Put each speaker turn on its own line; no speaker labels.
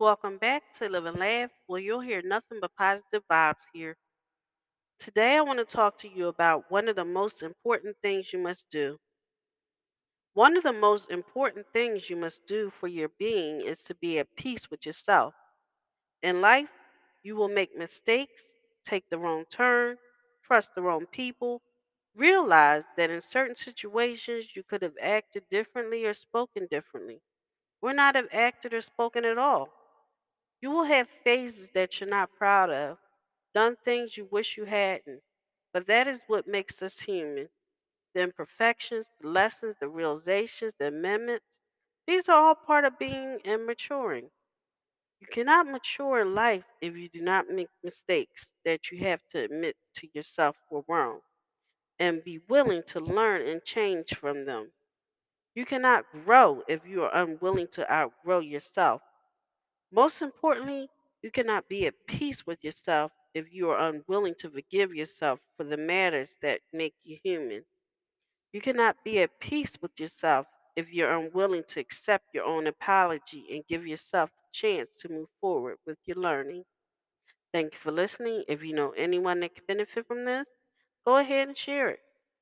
Welcome back to Live and Laugh, where you'll hear nothing but positive vibes here. Today, I want to talk to you about one of the most important things you must do. One of the most important things you must do for your being is to be at peace with yourself. In life, you will make mistakes, take the wrong turn, trust the wrong people, realize that in certain situations you could have acted differently or spoken differently, or not have acted or spoken at all. You will have phases that you're not proud of, done things you wish you hadn't. But that is what makes us human. The imperfections, the lessons, the realizations, the amendments, these are all part of being and maturing. You cannot mature in life if you do not make mistakes that you have to admit to yourself were wrong and be willing to learn and change from them. You cannot grow if you are unwilling to outgrow yourself. Most importantly, you cannot be at peace with yourself if you are unwilling to forgive yourself for the matters that make you human. You cannot be at peace with yourself if you're unwilling to accept your own apology and give yourself the chance to move forward with your learning. Thank you for listening. If you know anyone that can benefit from this, go ahead and share it.